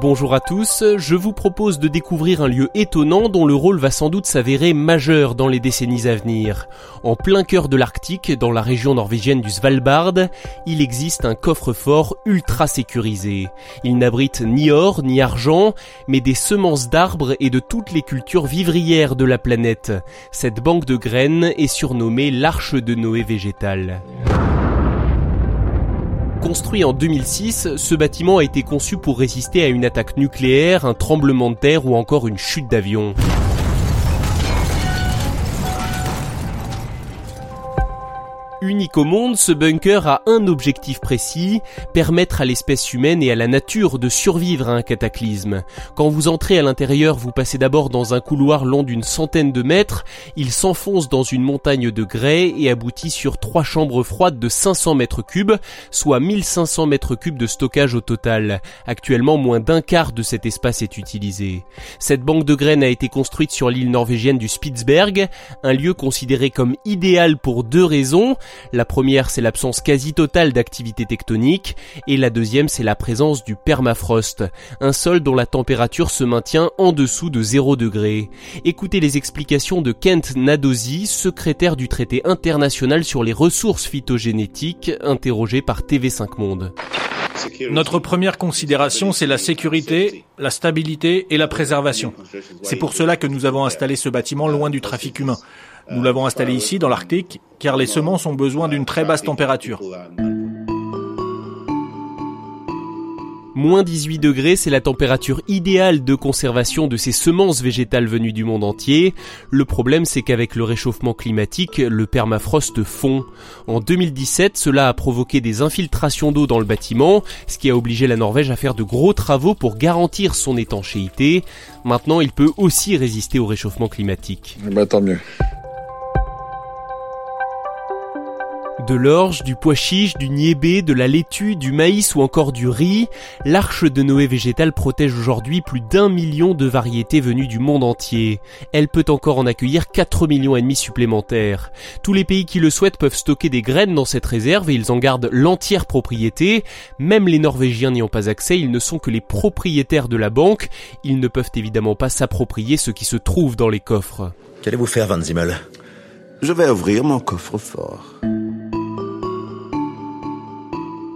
Bonjour à tous, je vous propose de découvrir un lieu étonnant dont le rôle va sans doute s'avérer majeur dans les décennies à venir. En plein cœur de l'Arctique, dans la région norvégienne du Svalbard, il existe un coffre-fort ultra sécurisé. Il n'abrite ni or ni argent, mais des semences d'arbres et de toutes les cultures vivrières de la planète. Cette banque de graines est surnommée l'Arche de Noé végétale. Construit en 2006, ce bâtiment a été conçu pour résister à une attaque nucléaire, un tremblement de terre ou encore une chute d'avion. Unique au monde, ce bunker a un objectif précis, permettre à l'espèce humaine et à la nature de survivre à un cataclysme. Quand vous entrez à l'intérieur, vous passez d'abord dans un couloir long d'une centaine de mètres, il s'enfonce dans une montagne de grès et aboutit sur trois chambres froides de 500 mètres cubes, soit 1500 mètres cubes de stockage au total. Actuellement, moins d'un quart de cet espace est utilisé. Cette banque de graines a été construite sur l'île norvégienne du Spitzberg, un lieu considéré comme idéal pour deux raisons. La première, c'est l'absence quasi totale d'activité tectonique, et la deuxième, c'est la présence du permafrost, un sol dont la température se maintient en dessous de 0 degré. Écoutez les explications de Kent Nadosi, secrétaire du traité international sur les ressources phytogénétiques, interrogé par TV5 Monde. Notre première considération, c'est la sécurité, la stabilité et la préservation. C'est pour cela que nous avons installé ce bâtiment loin du trafic humain. Nous l'avons installé ici, dans l'Arctique, car les semences ont besoin d'une très basse température. Moins 18 degrés, c'est la température idéale de conservation de ces semences végétales venues du monde entier. Le problème, c'est qu'avec le réchauffement climatique, le permafrost fond. En 2017, cela a provoqué des infiltrations d'eau dans le bâtiment, ce qui a obligé la Norvège à faire de gros travaux pour garantir son étanchéité. Maintenant, il peut aussi résister au réchauffement climatique. Bah mieux. De l'orge, du pois chiche, du niébé, de la laitue, du maïs ou encore du riz, l'arche de Noé végétale protège aujourd'hui plus d'un million de variétés venues du monde entier. Elle peut encore en accueillir 4 millions et demi supplémentaires. Tous les pays qui le souhaitent peuvent stocker des graines dans cette réserve et ils en gardent l'entière propriété. Même les Norvégiens n'y ont pas accès, ils ne sont que les propriétaires de la banque. Ils ne peuvent évidemment pas s'approprier ce qui se trouve dans les coffres. Qu'allez-vous faire, Van Zimmel? Je vais ouvrir mon coffre-fort.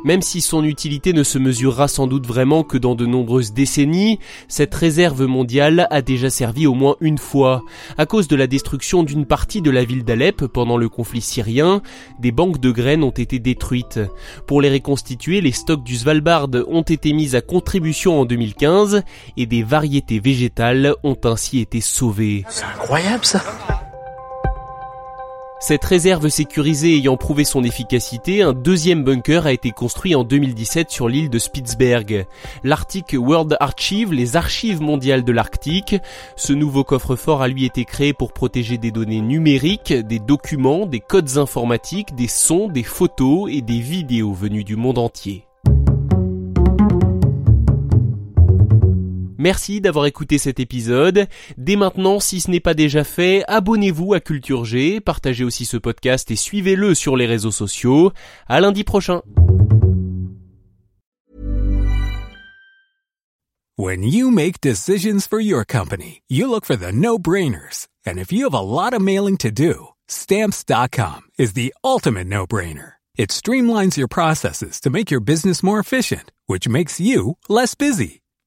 Même si son utilité ne se mesurera sans doute vraiment que dans de nombreuses décennies, cette réserve mondiale a déjà servi au moins une fois. À cause de la destruction d'une partie de la ville d'Alep pendant le conflit syrien, des banques de graines ont été détruites. Pour les reconstituer, les stocks du Svalbard ont été mis à contribution en 2015 et des variétés végétales ont ainsi été sauvées. C'est incroyable ça cette réserve sécurisée ayant prouvé son efficacité, un deuxième bunker a été construit en 2017 sur l'île de Spitzberg. L'Arctic World Archive, les archives mondiales de l'Arctique. Ce nouveau coffre-fort a lui été créé pour protéger des données numériques, des documents, des codes informatiques, des sons, des photos et des vidéos venues du monde entier. Merci d'avoir écouté cet épisode. Dès maintenant, si ce n'est pas déjà fait, abonnez-vous à Culture G, partagez aussi ce podcast et suivez-le sur les réseaux sociaux. À lundi prochain. When you make decisions for your company, you look for the no-brainers. And if you have a lot of mailing to do, stamps.com is the ultimate no-brainer. It streamlines your processes to make your business more efficient, which makes you less busy.